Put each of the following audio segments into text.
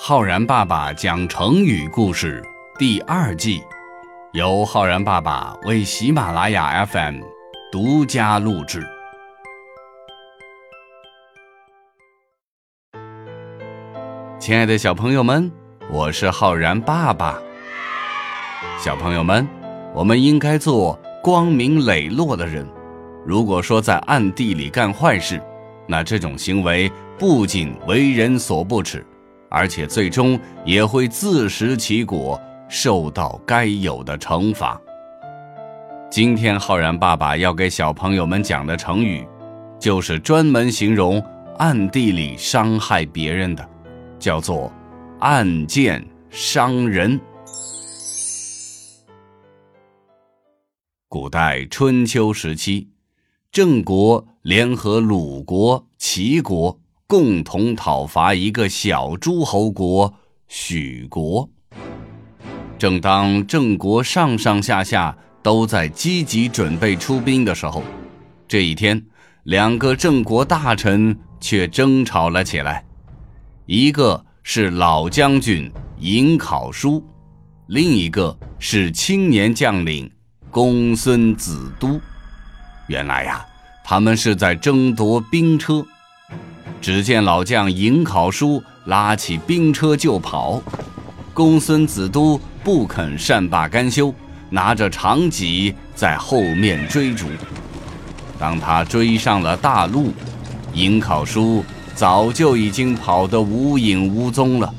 浩然爸爸讲成语故事第二季，由浩然爸爸为喜马拉雅 FM 独家录制。亲爱的小朋友们，我是浩然爸爸。小朋友们，我们应该做光明磊落的人。如果说在暗地里干坏事，那这种行为不仅为人所不齿，而且最终也会自食其果，受到该有的惩罚。今天浩然爸爸要给小朋友们讲的成语，就是专门形容暗地里伤害别人的，叫做“暗箭伤人”。古代春秋时期。郑国联合鲁国、齐国，共同讨伐一个小诸侯国许国。正当郑国上上下下都在积极准备出兵的时候，这一天，两个郑国大臣却争吵了起来。一个是老将军颍考叔，另一个是青年将领公孙子都。原来呀，他们是在争夺兵车。只见老将颍考叔拉起兵车就跑，公孙子都不肯善罢甘休，拿着长戟在后面追逐。当他追上了大路，颍考叔早就已经跑得无影无踪了。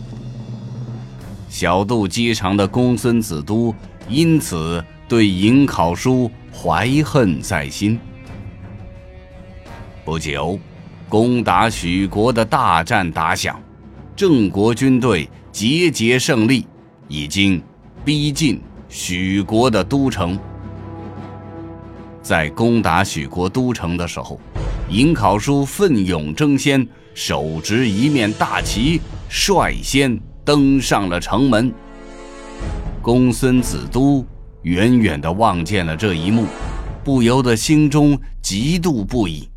小肚鸡肠的公孙子都因此对颍考叔。怀恨在心。不久，攻打许国的大战打响，郑国军队节节胜利，已经逼近许国的都城。在攻打许国都城的时候，颍考叔奋勇争先，手执一面大旗，率先登上了城门。公孙子都。远远地望见了这一幕，不由得心中嫉妒不已。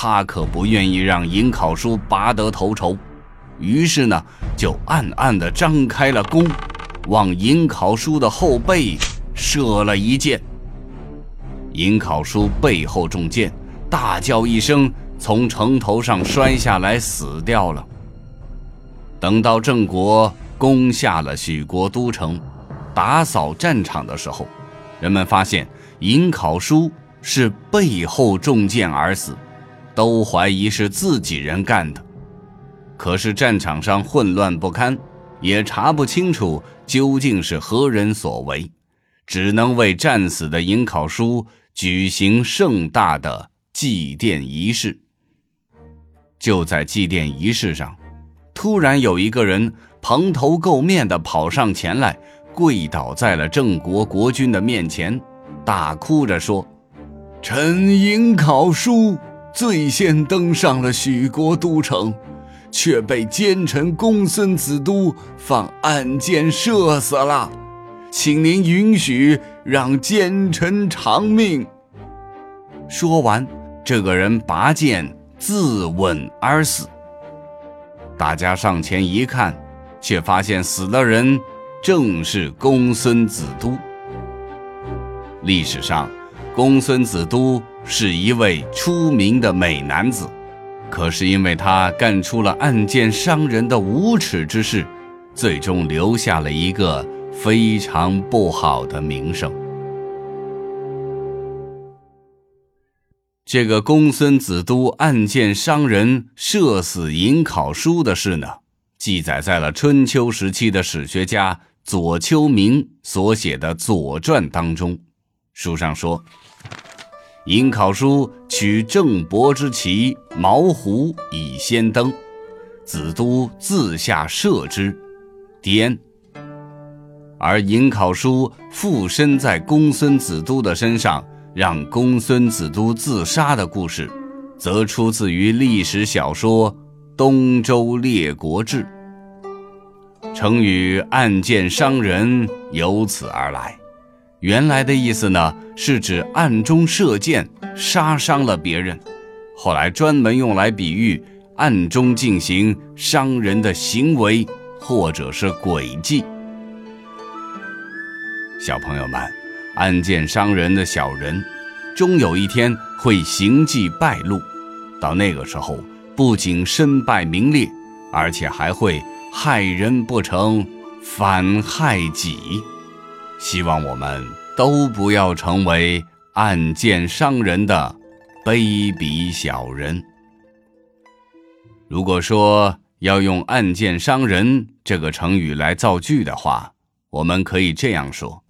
他可不愿意让颍考叔拔得头筹，于是呢，就暗暗地张开了弓，往颍考叔的后背射了一箭。颍考叔背后中箭，大叫一声，从城头上摔下来，死掉了。等到郑国攻下了许国都城。打扫战场的时候，人们发现颍考叔是背后中箭而死，都怀疑是自己人干的。可是战场上混乱不堪，也查不清楚究竟是何人所为，只能为战死的颍考叔举行盛大的祭奠仪式。就在祭奠仪式上，突然有一个人蓬头垢面地跑上前来。跪倒在了郑国国君的面前，大哭着说：“臣颍考叔最先登上了许国都城，却被奸臣公孙子都放暗箭射死了，请您允许让奸臣偿命。”说完，这个人拔剑自刎而死。大家上前一看，却发现死的人。正是公孙子都。历史上，公孙子都是一位出名的美男子，可是因为他干出了暗箭伤人的无耻之事，最终留下了一个非常不好的名声。这个公孙子都暗箭伤人、射死颍考叔的事呢，记载在了春秋时期的史学家。左丘明所写的《左传》当中，书上说：“颍考叔取郑伯之旗毛胡以先登，子都自下射之，颠。而颍考叔附身在公孙子都的身上，让公孙子都自杀的故事，则出自于历史小说《东周列国志》。”成语“暗箭伤人”由此而来，原来的意思呢是指暗中射箭杀伤了别人，后来专门用来比喻暗中进行伤人的行为或者是诡计。小朋友们，暗箭伤人的小人，终有一天会行迹败露。到那个时候，不仅身败名裂，而且还会害人不成，反害己。希望我们都不要成为暗箭伤人的卑鄙小人。如果说要用“暗箭伤人”这个成语来造句的话，我们可以这样说：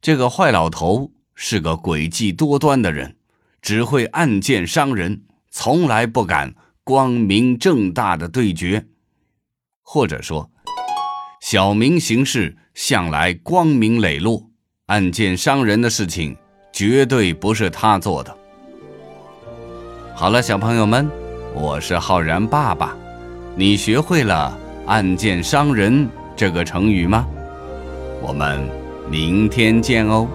这个坏老头是个诡计多端的人，只会暗箭伤人。从来不敢光明正大的对决，或者说，小明行事向来光明磊落，暗箭伤人的事情绝对不是他做的。好了，小朋友们，我是浩然爸爸，你学会了“暗箭伤人”这个成语吗？我们明天见哦。